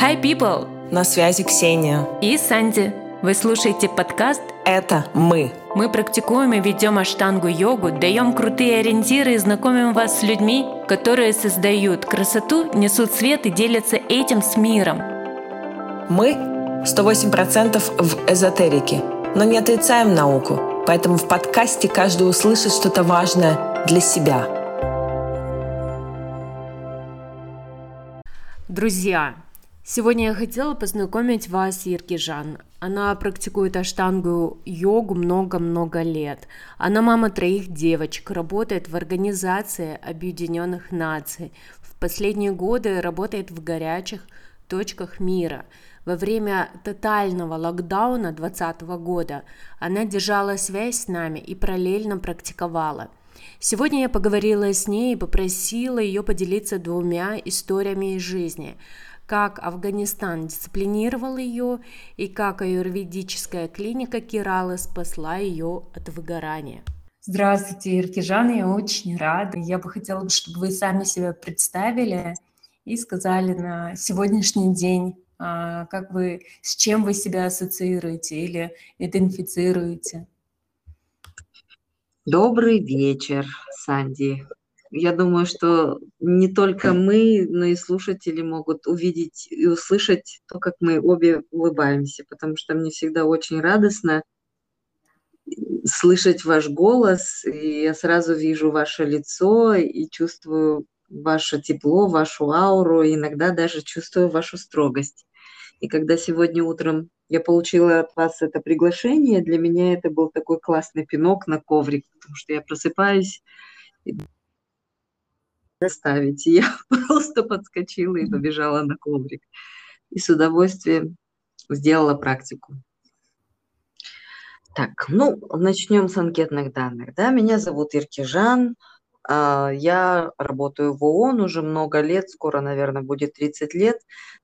Hi, people! На связи Ксения. И Санди. Вы слушаете подкаст Это мы. Мы практикуем и ведем аштангу-йогу, даем крутые ориентиры и знакомим вас с людьми, которые создают красоту, несут свет и делятся этим с миром. Мы 108% в эзотерике, но не отрицаем науку, поэтому в подкасте каждый услышит что-то важное для себя. Друзья, Сегодня я хотела познакомить вас с Иркижан. Она практикует аштангу йогу много-много лет. Она мама троих девочек, работает в Организации Объединенных Наций. В последние годы работает в горячих точках мира. Во время тотального локдауна 2020 года она держала связь с нами и параллельно практиковала. Сегодня я поговорила с ней и попросила ее поделиться двумя историями из жизни – как Афганистан дисциплинировал ее и как аюрведическая клиника Киралы спасла ее от выгорания. Здравствуйте, Иртижан, я очень рада. Я бы хотела, чтобы вы сами себя представили и сказали на сегодняшний день, а, как вы, с чем вы себя ассоциируете или идентифицируете. Добрый вечер, Санди. Я думаю, что не только мы, но и слушатели могут увидеть и услышать то, как мы обе улыбаемся, потому что мне всегда очень радостно слышать ваш голос, и я сразу вижу ваше лицо и чувствую ваше тепло, вашу ауру, и иногда даже чувствую вашу строгость. И когда сегодня утром я получила от вас это приглашение, для меня это был такой классный пинок на коврик, потому что я просыпаюсь заставить. И я просто подскочила и побежала на коврик. И с удовольствием сделала практику. Так, ну, начнем с анкетных данных. Да, меня зовут Иркижан. А, я работаю в ООН уже много лет, скоро, наверное, будет 30 лет.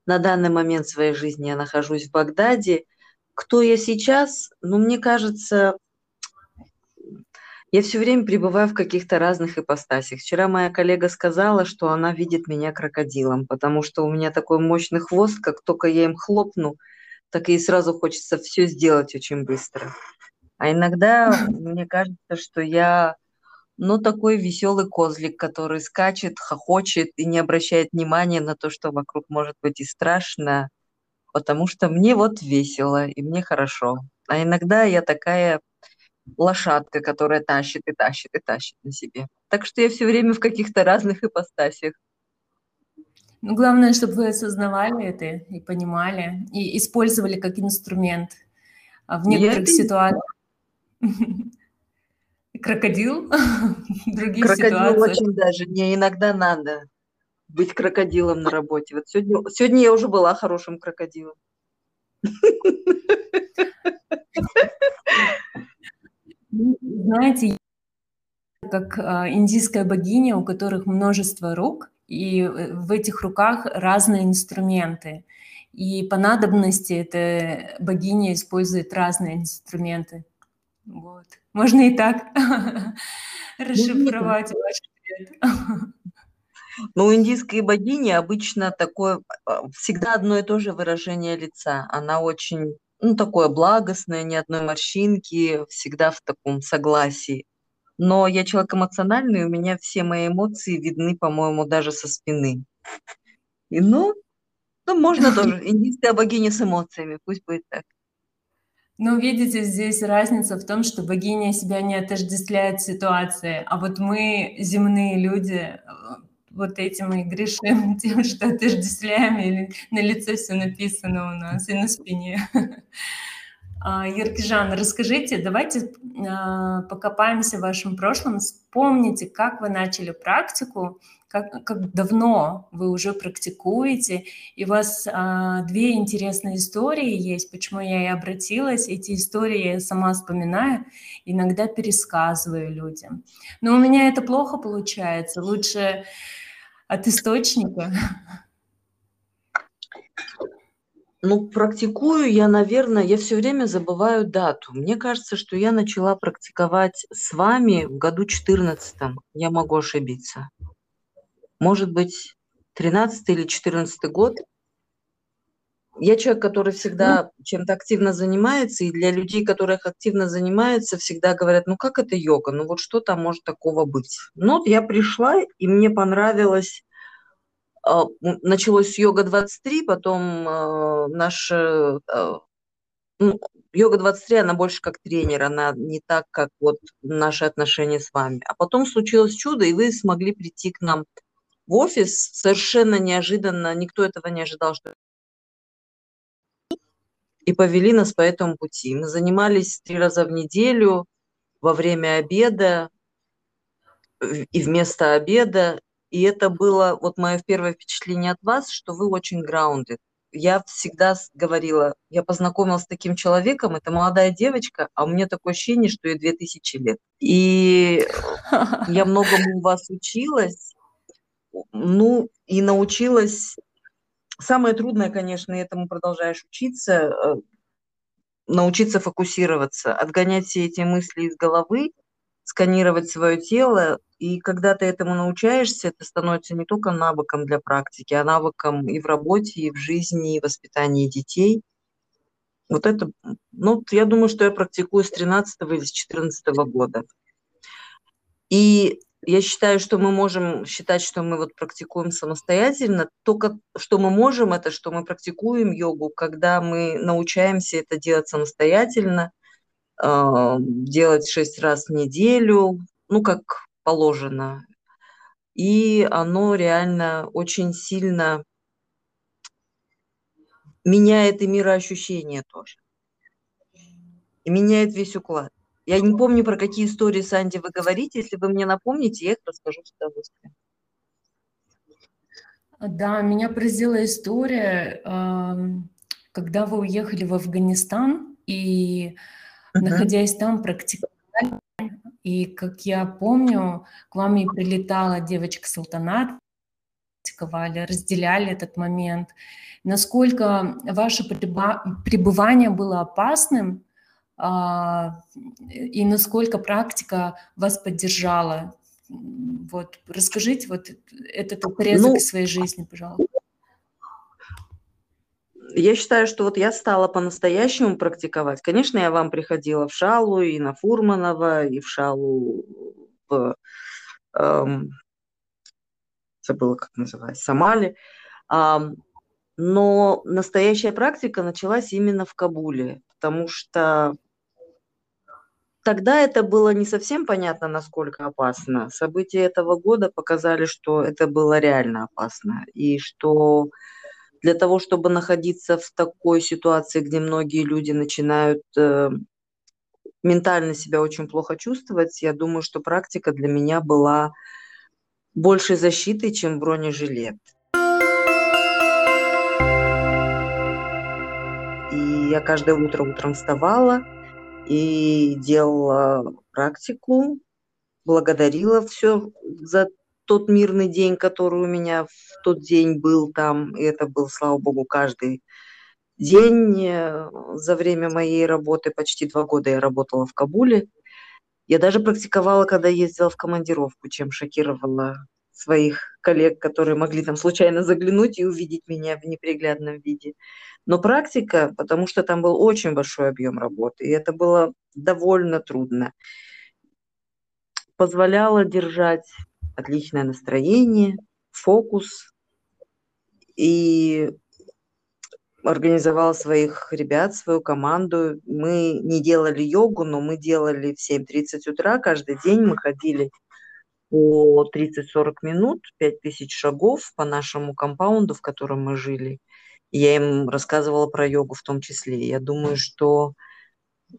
На данный момент своей жизни я нахожусь в Багдаде. Кто я сейчас? Ну, мне кажется, я все время пребываю в каких-то разных ипостасях. Вчера моя коллега сказала, что она видит меня крокодилом, потому что у меня такой мощный хвост, как только я им хлопну, так и сразу хочется все сделать очень быстро. А иногда мне кажется, что я, ну, такой веселый козлик, который скачет, хохочет и не обращает внимания на то, что вокруг может быть и страшно, потому что мне вот весело и мне хорошо. А иногда я такая лошадка, которая тащит и тащит и тащит на себе. Так что я все время в каких-то разных ипостасях. Ну, главное, чтобы вы осознавали это и понимали, и использовали как инструмент а в некоторых я ситуациях. Крокодил, другие Крокодил ситуации. очень даже. Мне иногда надо быть крокодилом на работе. Вот сегодня, сегодня я уже была хорошим крокодилом. Знаете, как а, индийская богиня, у которых множество рук, и э, в этих руках разные инструменты. И по надобности эта богиня использует разные инструменты. Вот. Можно и так расшифровать ваш ответ. Ну, у индийской богини обычно такое, а, всегда одно и то же выражение лица. Она очень ну, такое благостное, ни одной морщинки, всегда в таком согласии. Но я человек эмоциональный, у меня все мои эмоции видны, по-моему, даже со спины. И ну, ну можно тоже. Индийская богиня с эмоциями, пусть будет так. Ну, видите, здесь разница в том, что богиня себя не отождествляет ситуации, а вот мы, земные люди, вот этим и грешим, тем, что отождествляем, или на лице все написано у нас, и на спине. А, Еркижан, расскажите, давайте а, покопаемся в вашем прошлом, вспомните, как вы начали практику, как, как давно вы уже практикуете, и у вас а, две интересные истории есть, почему я и обратилась, эти истории я сама вспоминаю, иногда пересказываю людям. Но у меня это плохо получается, лучше от источника? Ну, практикую я, наверное, я все время забываю дату. Мне кажется, что я начала практиковать с вами в году 14 Я могу ошибиться. Может быть, 13 или 14 год. Я человек, который всегда чем-то активно занимается, и для людей, которые активно занимаются, всегда говорят, ну как это йога, ну вот что там может такого быть. Ну вот я пришла, и мне понравилось, а, началось с йога 23, потом э, наш, э, ну, йога 23, она больше как тренер, она не так, как вот наши отношения с вами. А потом случилось чудо, и вы смогли прийти к нам в офис совершенно неожиданно, никто этого не ожидал, что и повели нас по этому пути. Мы занимались три раза в неделю, во время обеда и вместо обеда. И это было вот мое первое впечатление от вас, что вы очень grounded. Я всегда говорила, я познакомилась с таким человеком, это молодая девочка, а у меня такое ощущение, что ей 2000 лет. И я многому у вас училась, ну и научилась Самое трудное, конечно, этому продолжаешь учиться, э, научиться фокусироваться, отгонять все эти мысли из головы, сканировать свое тело. И когда ты этому научаешься, это становится не только навыком для практики, а навыком и в работе, и в жизни, и в воспитании детей. Вот это, ну, я думаю, что я практикую с 13 или с 14 года. И я считаю, что мы можем считать, что мы вот практикуем самостоятельно. Только что мы можем, это что мы практикуем йогу, когда мы научаемся это делать самостоятельно, э, делать шесть раз в неделю, ну, как положено. И оно реально очень сильно меняет и мироощущение тоже. И меняет весь уклад. Я не помню, про какие истории, Санди, вы говорите. Если вы мне напомните, я их расскажу с удовольствием. Да, меня поразила история, когда вы уехали в Афганистан и, uh-huh. находясь там, практиковали. И, как я помню, к вам и прилетала девочка Салтанат, практиковали, разделяли этот момент. Насколько ваше пребывание было опасным, и насколько практика вас поддержала. Вот, расскажите вот этот отрезок ну, своей жизни, пожалуйста. Я считаю, что вот я стала по-настоящему практиковать. Конечно, я вам приходила в Шалу и на Фурманова, и в Шалу в... Эм, забыла, как называется, Сомали. Эм, но настоящая практика началась именно в Кабуле, потому что Тогда это было не совсем понятно, насколько опасно. События этого года показали, что это было реально опасно. И что для того, чтобы находиться в такой ситуации, где многие люди начинают э, ментально себя очень плохо чувствовать, я думаю, что практика для меня была большей защитой, чем бронежилет. И я каждое утро утром вставала, и делала практику, благодарила все за тот мирный день, который у меня в тот день был там. И это был, слава богу, каждый день э, за время моей работы. Почти два года я работала в Кабуле. Я даже практиковала, когда ездила в командировку, чем шокировала своих коллег, которые могли там случайно заглянуть и увидеть меня в неприглядном виде. Но практика, потому что там был очень большой объем работы, и это было довольно трудно, позволяла держать отличное настроение, фокус и организовала своих ребят, свою команду. Мы не делали йогу, но мы делали в 7.30 утра каждый день. Мы ходили по 30-40 минут, 5000 шагов по нашему компаунду, в котором мы жили – я им рассказывала про йогу в том числе. Я думаю, что,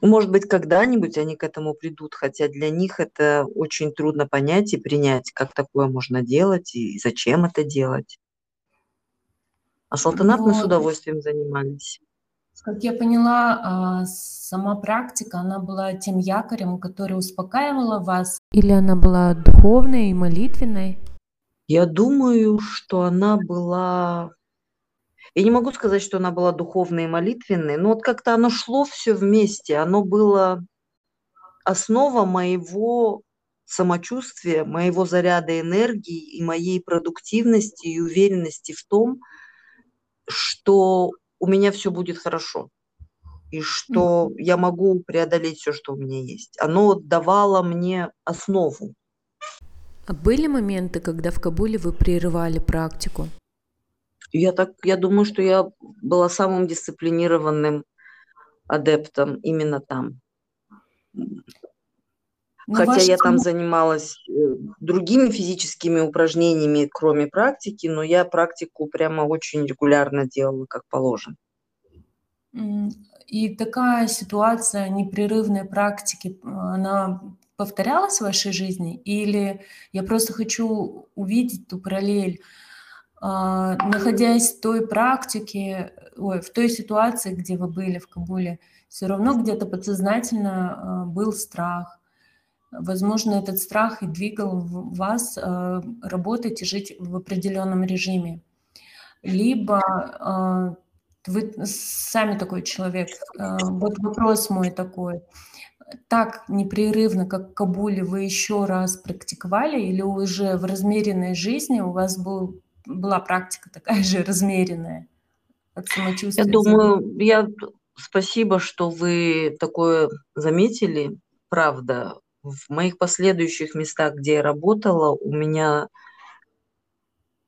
может быть, когда-нибудь они к этому придут, хотя для них это очень трудно понять и принять, как такое можно делать и зачем это делать. А Салтанат Но... мы с удовольствием занимались. Как я поняла, а, сама практика, она была тем якорем, который успокаивала вас? Или она была духовной и молитвенной? Я думаю, что она была я не могу сказать, что она была духовной и молитвенной, но вот как-то оно шло все вместе. Оно было основа моего самочувствия, моего заряда энергии и моей продуктивности и уверенности в том, что у меня все будет хорошо и что я могу преодолеть все, что у меня есть. Оно давало мне основу. А были моменты, когда в Кабуле вы прерывали практику? Я так, я думаю, что я была самым дисциплинированным адептом именно там. Ну, Хотя я там занималась э, другими физическими упражнениями, кроме практики, но я практику прямо очень регулярно делала, как положено. И такая ситуация непрерывной практики, она повторялась в вашей жизни? Или я просто хочу увидеть ту параллель, а, находясь в той практике, ой, в той ситуации, где вы были в Кабуле, все равно где-то подсознательно а, был страх. Возможно, этот страх и двигал вас а, работать и жить в определенном режиме. Либо вы сами такой человек. Э, вот вопрос мой такой. Так непрерывно, как в Кабуле, вы еще раз практиковали или уже в размеренной жизни у вас был, была практика такая же размеренная от самочувствия? Я думаю, я спасибо, что вы такое заметили. Правда, в моих последующих местах, где я работала, у меня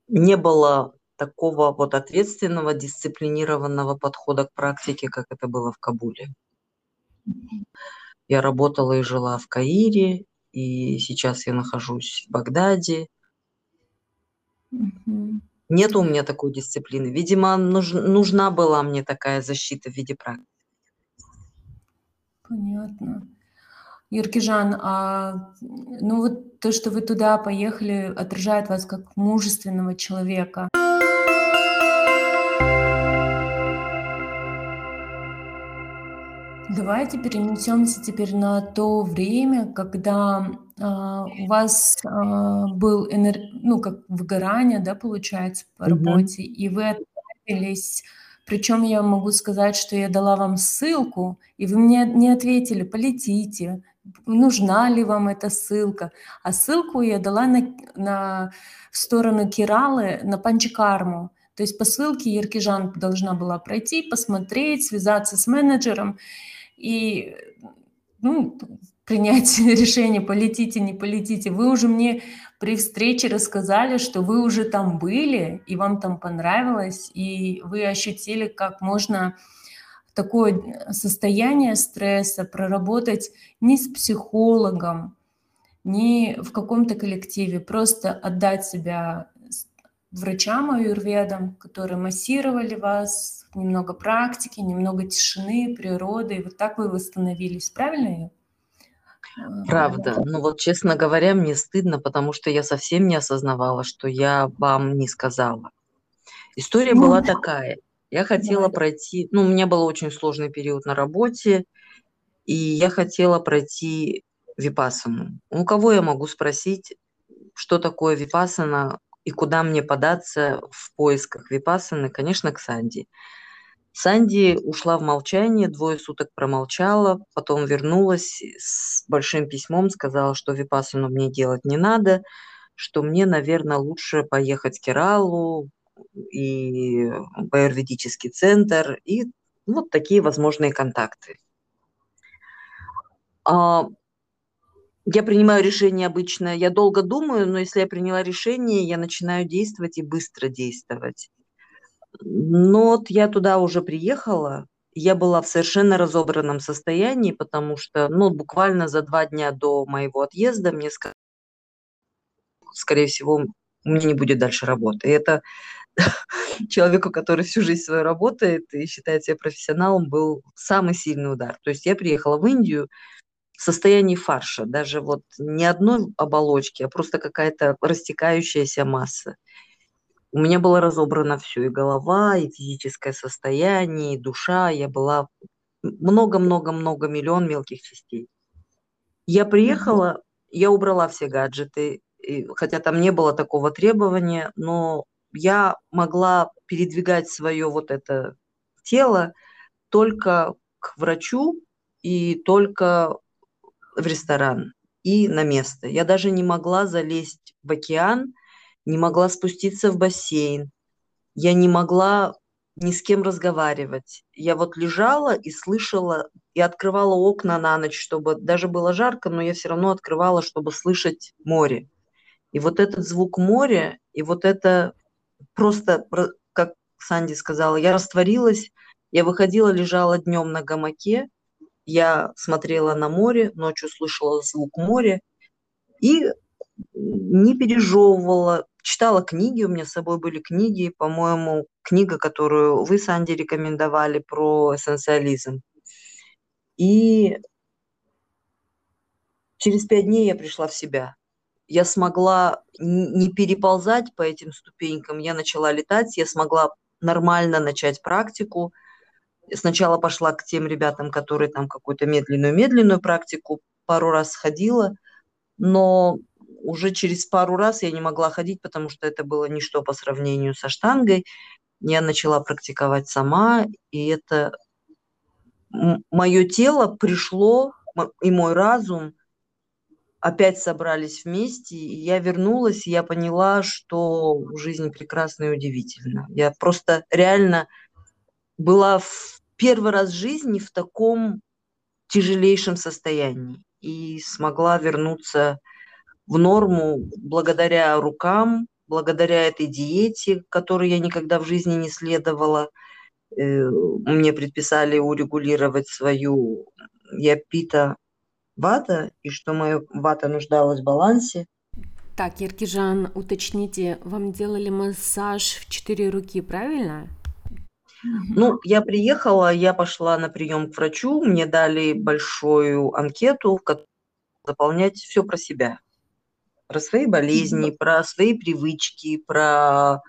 не было такого вот ответственного, дисциплинированного подхода к практике, как это было в Кабуле. Я работала и жила в Каире, и сейчас я нахожусь в Багдаде. Нет у меня такой дисциплины. Видимо, нуж, нужна была мне такая защита в виде практики. Понятно. Юркижан, а ну вот то, что вы туда поехали, отражает вас как мужественного человека. Давайте перенесемся теперь на то время, когда а, у вас а, был энер... ну, как выгорание, да, получается, по Мгм. работе, и вы отправились. Причем я могу сказать, что я дала вам ссылку, и вы мне не ответили, полетите, нужна ли вам эта ссылка. А ссылку я дала на, на в сторону Киралы, на Панчикарму. То есть по ссылке Еркижан должна была пройти, посмотреть, связаться с менеджером и ну, принять решение, полетите, не полетите. Вы уже мне при встрече рассказали, что вы уже там были, и вам там понравилось, и вы ощутили, как можно такое состояние стресса проработать не с психологом, не в каком-то коллективе, просто отдать себя врачам аюрведам, которые массировали вас, немного практики, немного тишины, природы, и вот так вы восстановились, правильно Правда. Ну вот, честно говоря, мне стыдно, потому что я совсем не осознавала, что я вам не сказала. История ну, была такая. Я хотела да. пройти, ну, у меня был очень сложный период на работе, и я хотела пройти випасану. У кого я могу спросить, что такое випасана, и куда мне податься в поисках Випассаны, конечно, к Санди. Санди ушла в молчание, двое суток промолчала, потом вернулась с большим письмом, сказала, что Випассану мне делать не надо, что мне, наверное, лучше поехать в Кералу и аюрведический центр, и вот такие возможные контакты. А, я принимаю решение обычно, я долго думаю, но если я приняла решение, я начинаю действовать и быстро действовать. Но вот я туда уже приехала, я была в совершенно разобранном состоянии, потому что, ну, буквально за два дня до моего отъезда мне сказали, скорее всего, у меня не будет дальше работы. И это человеку, который всю жизнь свою работает и считает себя профессионалом, был самый сильный удар. То есть я приехала в Индию, состоянии фарша, даже вот не одной оболочки, а просто какая-то растекающаяся масса. У меня было разобрано все, и голова, и физическое состояние, и душа. Я была много-много-много миллион мелких частей. Я приехала, я убрала все гаджеты, и, хотя там не было такого требования, но я могла передвигать свое вот это тело только к врачу и только в ресторан и на место. Я даже не могла залезть в океан, не могла спуститься в бассейн. Я не могла ни с кем разговаривать. Я вот лежала и слышала, и открывала окна на ночь, чтобы даже было жарко, но я все равно открывала, чтобы слышать море. И вот этот звук моря, и вот это просто, как Санди сказала, я растворилась, я выходила, лежала днем на гамаке, я смотрела на море, ночью слышала звук моря и не пережевывала, читала книги, у меня с собой были книги, по-моему, книга, которую вы, Санди, рекомендовали про эссенциализм. И через пять дней я пришла в себя. Я смогла не переползать по этим ступенькам, я начала летать, я смогла нормально начать практику. Сначала пошла к тем ребятам, которые там какую-то медленную-медленную практику пару раз ходила, но уже через пару раз я не могла ходить, потому что это было ничто по сравнению со штангой. Я начала практиковать сама, и это мое тело пришло, и мой разум опять собрались вместе, и я вернулась, и я поняла, что жизнь прекрасна и удивительна. Я просто реально была в первый раз в жизни в таком тяжелейшем состоянии и смогла вернуться в норму благодаря рукам, благодаря этой диете, которой я никогда в жизни не следовала. Э, мне предписали урегулировать свою япита вата, и что моя вата нуждалась в балансе. Так, Еркижан, уточните, вам делали массаж в четыре руки, правильно? Ну, я приехала, я пошла на прием к врачу, мне дали большую анкету, в которой заполнять все про себя. Про свои болезни, про свои привычки, про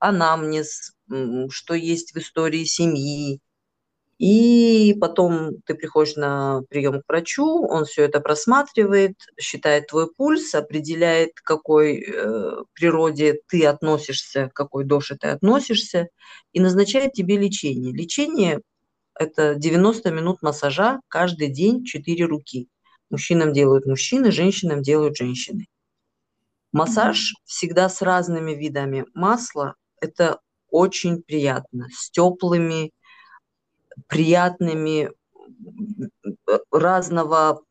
анамнез, что есть в истории семьи. И потом ты приходишь на прием к врачу, он все это просматривает, считает твой пульс, определяет, к какой э, природе ты относишься, к какой доше ты относишься, и назначает тебе лечение. Лечение – это 90 минут массажа каждый день, 4 руки. Мужчинам делают мужчины, женщинам делают женщины. Массаж всегда с разными видами масла. Это очень приятно. С теплыми, приятными, разного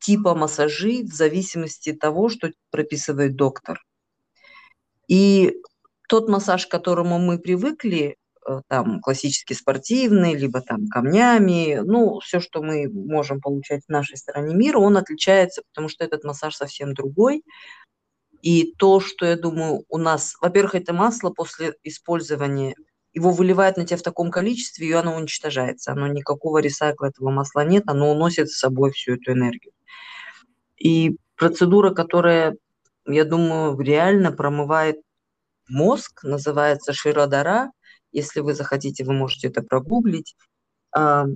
типа массажи в зависимости от того, что прописывает доктор. И тот массаж, к которому мы привыкли, э, там классический спортивный, либо там камнями, ну, все, что мы можем получать в нашей стороне мира, он отличается, потому что этот массаж совсем другой. И то, что я думаю, у нас, во-первых, это масло после использования, его выливают на тебя в таком количестве, и оно уничтожается. Оно никакого ресайкла этого масла нет, оно уносит с собой всю эту энергию. И процедура, которая, я думаю, реально промывает мозг, называется широдара. Если вы захотите, вы можете это прогуглить. А,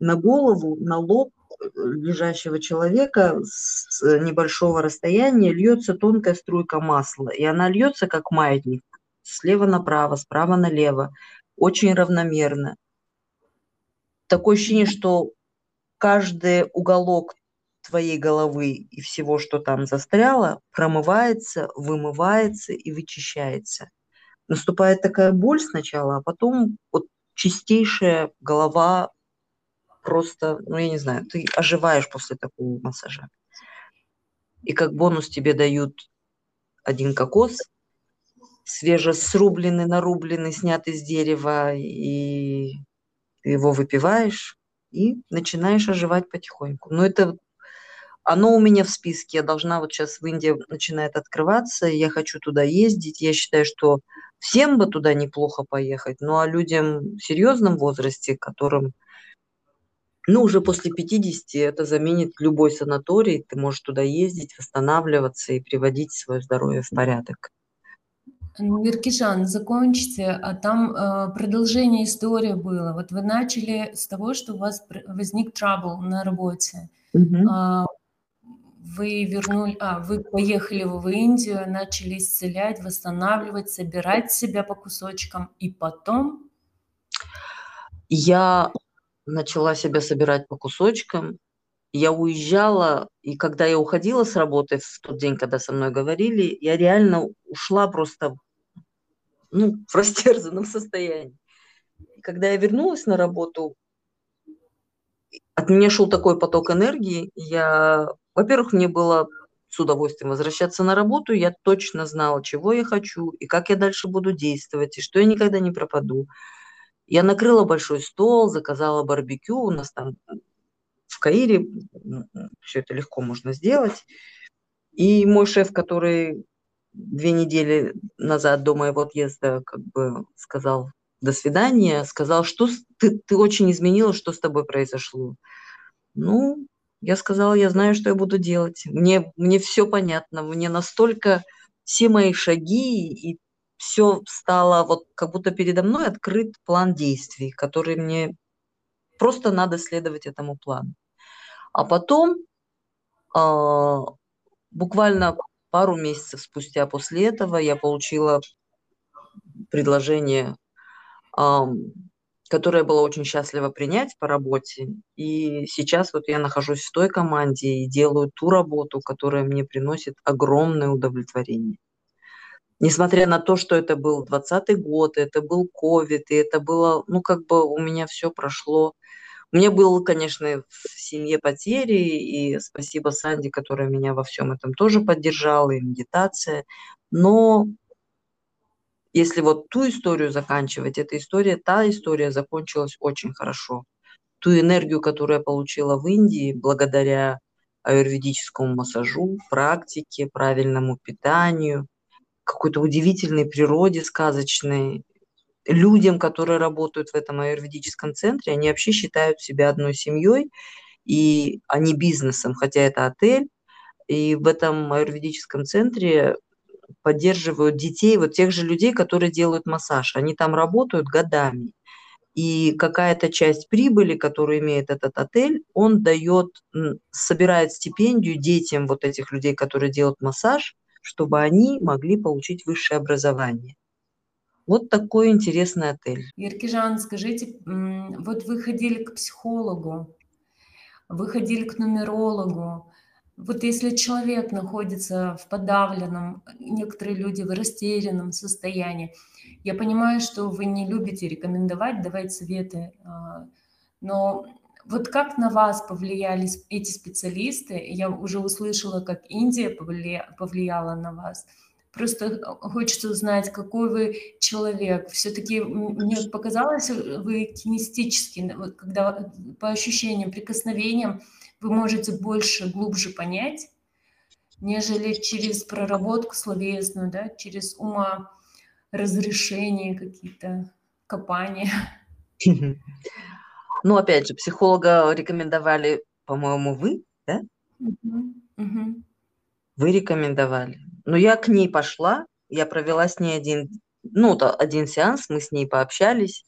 на голову, на лоб лежащего человека с небольшого расстояния льется тонкая струйка масла, и она льется как маятник слева направо, справа налево, очень равномерно. Такое ощущение, что каждый уголок твоей головы и всего, что там застряло, промывается, вымывается и вычищается. Наступает такая боль сначала, а потом вот чистейшая голова просто, ну, я не знаю, ты оживаешь после такого массажа. И как бонус тебе дают один кокос, свежесрубленный, нарубленный, снятый с дерева, и ты его выпиваешь и начинаешь оживать потихоньку. Но это оно у меня в списке. Я должна вот сейчас в Индии начинает открываться, я хочу туда ездить. Я считаю, что всем бы туда неплохо поехать, ну а людям в серьезном возрасте, которым ну, уже после 50 это заменит любой санаторий. Ты можешь туда ездить, восстанавливаться и приводить свое здоровье в порядок. Миркижан, закончите, а там э, продолжение истории было. Вот вы начали с того, что у вас возник трабл на работе. Угу. А, вы вернули, а, вы поехали в Индию, начали исцелять, восстанавливать, собирать себя по кусочкам, и потом? Я начала себя собирать по кусочкам. Я уезжала, и когда я уходила с работы в тот день, когда со мной говорили, я реально ушла просто ну, в растерзанном состоянии. когда я вернулась на работу, от меня шел такой поток энергии. Я, во-первых, мне было с удовольствием возвращаться на работу. Я точно знала, чего я хочу и как я дальше буду действовать, и что я никогда не пропаду. Я накрыла большой стол, заказала барбекю. У нас там в Каире все это легко можно сделать. И мой шеф, который две недели назад до моего отъезда как бы сказал до свидания, сказал, что ты, ты очень изменила, что с тобой произошло. Ну, я сказала, я знаю, что я буду делать. Мне, мне все понятно, мне настолько все мои шаги и все стало вот как будто передо мной открыт план действий, который мне просто надо следовать этому плану. А потом, э, буквально пару месяцев спустя после этого, я получила предложение которое я была очень счастлива принять по работе. И сейчас вот я нахожусь в той команде и делаю ту работу, которая мне приносит огромное удовлетворение. Несмотря на то, что это был 20 год, это был ковид, и это было, ну, как бы у меня все прошло. У меня было, конечно, в семье потери, и спасибо Санди, которая меня во всем этом тоже поддержала, и медитация. Но если вот ту историю заканчивать, эта история, та история закончилась очень хорошо. Ту энергию, которую я получила в Индии благодаря аюрведическому массажу, практике, правильному питанию, какой-то удивительной природе сказочной, людям, которые работают в этом аюрведическом центре, они вообще считают себя одной семьей, и они бизнесом, хотя это отель. И в этом аюрведическом центре поддерживают детей, вот тех же людей, которые делают массаж. Они там работают годами. И какая-то часть прибыли, которую имеет этот отель, он дает, собирает стипендию детям вот этих людей, которые делают массаж, чтобы они могли получить высшее образование. Вот такой интересный отель. Иркижан, скажите, вот вы ходили к психологу, вы ходили к нумерологу, вот если человек находится в подавленном, некоторые люди в растерянном состоянии, я понимаю, что вы не любите рекомендовать, давать советы, а, но вот как на вас повлияли эти специалисты? Я уже услышала, как Индия повлияла на вас. Просто хочется узнать, какой вы человек. Все-таки мне показалось, вы кинестически, когда по ощущениям, прикосновениям, вы можете больше, глубже понять, нежели через проработку словесную, да, через ума разрешения какие-то, копания. Ну, опять же, психолога рекомендовали, по-моему, вы, да? Вы рекомендовали. Но я к ней пошла, я провела с ней один, ну, один сеанс, мы с ней пообщались,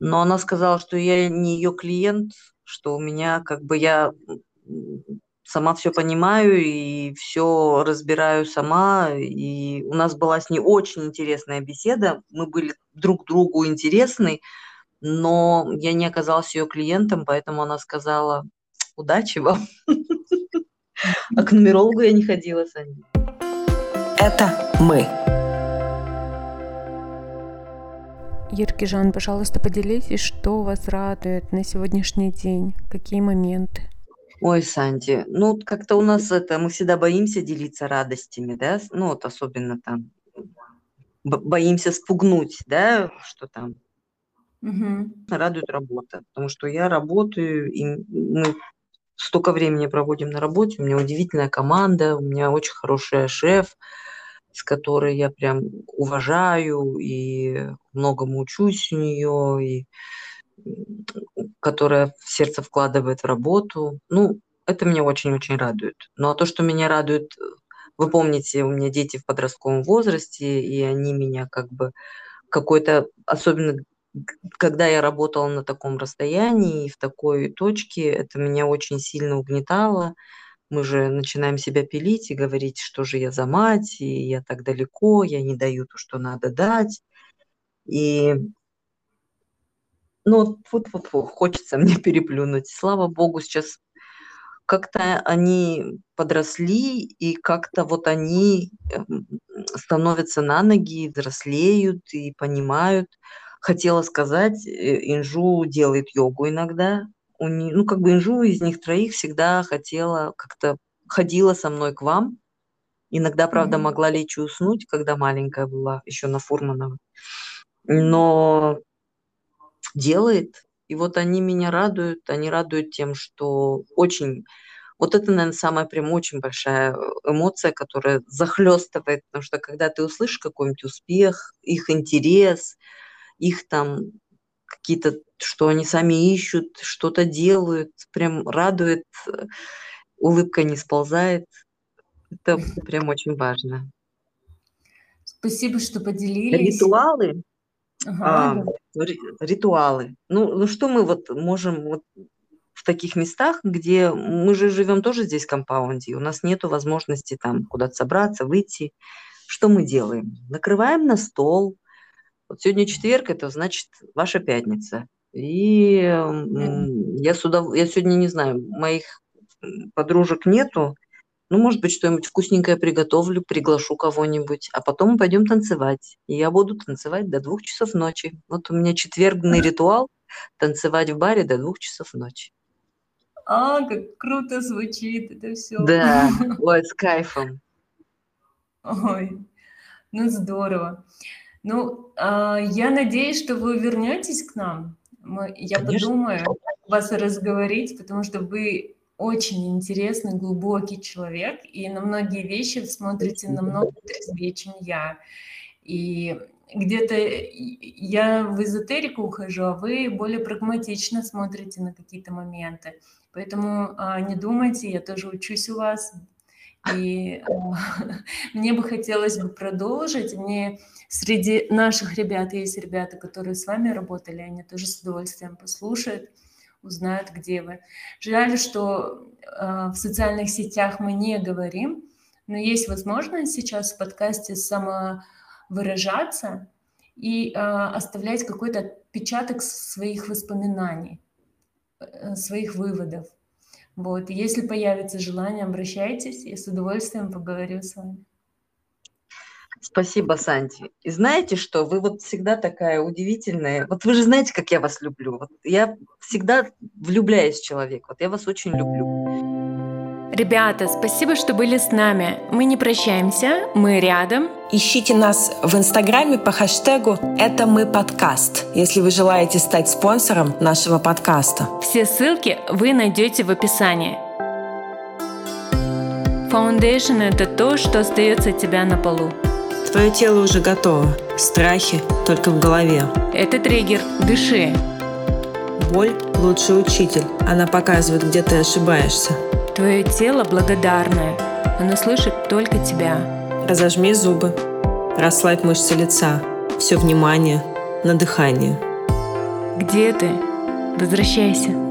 но она сказала, что я не ее клиент, что у меня как бы я сама все понимаю и все разбираю сама. И у нас была с ней очень интересная беседа. Мы были друг другу интересны, но я не оказалась ее клиентом, поэтому она сказала, удачи вам. А к нумерологу я не ходила, Саня. Это мы. Еркижан, пожалуйста, поделитесь, что вас радует на сегодняшний день, какие моменты? Ой, Санди, ну как-то у нас это, мы всегда боимся делиться радостями, да, ну вот особенно там боимся спугнуть, да, что там угу. радует работа, потому что я работаю, и мы столько времени проводим на работе, у меня удивительная команда, у меня очень хороший шеф, с которой я прям уважаю и многому учусь у нее, и которая в сердце вкладывает в работу. Ну, это меня очень-очень радует. Ну, а то, что меня радует, вы помните, у меня дети в подростковом возрасте, и они меня как бы какой-то, особенно когда я работала на таком расстоянии и в такой точке, это меня очень сильно угнетало мы же начинаем себя пилить и говорить, что же я за мать, и я так далеко, я не даю то, что надо дать. И ну, вот, вот, вот хочется мне переплюнуть. Слава богу, сейчас как-то они подросли, и как-то вот они эм, становятся на ноги, взрослеют и понимают. Хотела сказать, э, Инжу делает йогу иногда. У не, ну, как бы Инжу из них троих всегда хотела как-то ходила со мной к вам. Иногда, правда, mm-hmm. могла лечь и уснуть, когда маленькая была, еще на Фурманова. Но делает. И вот они меня радуют. Они радуют тем, что очень вот это, наверное, самая прям очень большая эмоция, которая захлестывает, потому что когда ты услышишь какой-нибудь успех, их интерес, их там какие-то, что они сами ищут, что-то делают, прям радует, улыбка не сползает. Это прям очень важно. Спасибо, что поделились. Ритуалы. Ага. А, ритуалы. Ну, ну что мы вот можем вот в таких местах, где мы же живем тоже здесь в компаунде, у нас нет возможности там куда-то собраться, выйти. Что мы делаем? Накрываем на стол. Вот сегодня четверг, это значит ваша пятница. И я, сюда, я сегодня не знаю, моих подружек нету, ну, может быть, что-нибудь вкусненькое приготовлю, приглашу кого-нибудь, а потом пойдем танцевать. И я буду танцевать до двух часов ночи. Вот у меня четвергный ритуал – танцевать в баре до двух часов ночи. А, как круто звучит это все. Да, ой, с кайфом. Ой, ну здорово. Ну, а, я надеюсь, что вы вернетесь к нам. Мы, я Конечно. подумаю вас разговорить, потому что вы очень интересный, глубокий человек, и на многие вещи смотрите намного трезвее, чем я. И где-то я в эзотерику ухожу, а вы более прагматично смотрите на какие-то моменты. Поэтому а, не думайте, я тоже учусь у вас. И а, мне бы хотелось бы продолжить. Мне среди наших ребят есть ребята, которые с вами работали, они тоже с удовольствием послушают, узнают, где вы. Жаль, что а, в социальных сетях мы не говорим, но есть возможность сейчас в подкасте самовыражаться и оставлять какой-то отпечаток своих воспоминаний. Э, своих выводов. Вот. Если появится желание, обращайтесь, я с удовольствием поговорю с вами. Спасибо, Санти. И знаете что, вы вот всегда такая удивительная. Вот вы же знаете, как я вас люблю. Вот я всегда влюбляюсь в человека. Вот я вас очень люблю. Ребята, спасибо, что были с нами. Мы не прощаемся, мы рядом. Ищите нас в Инстаграме по хэштегу «Это мы подкаст», если вы желаете стать спонсором нашего подкаста. Все ссылки вы найдете в описании. Foundation – это то, что остается от тебя на полу. Твое тело уже готово. Страхи только в голове. Это триггер. Дыши. Боль – лучший учитель. Она показывает, где ты ошибаешься. Твое тело благодарное. Оно слышит только тебя. Разожми зубы. Расслабь мышцы лица. Все внимание на дыхание. Где ты? Возвращайся.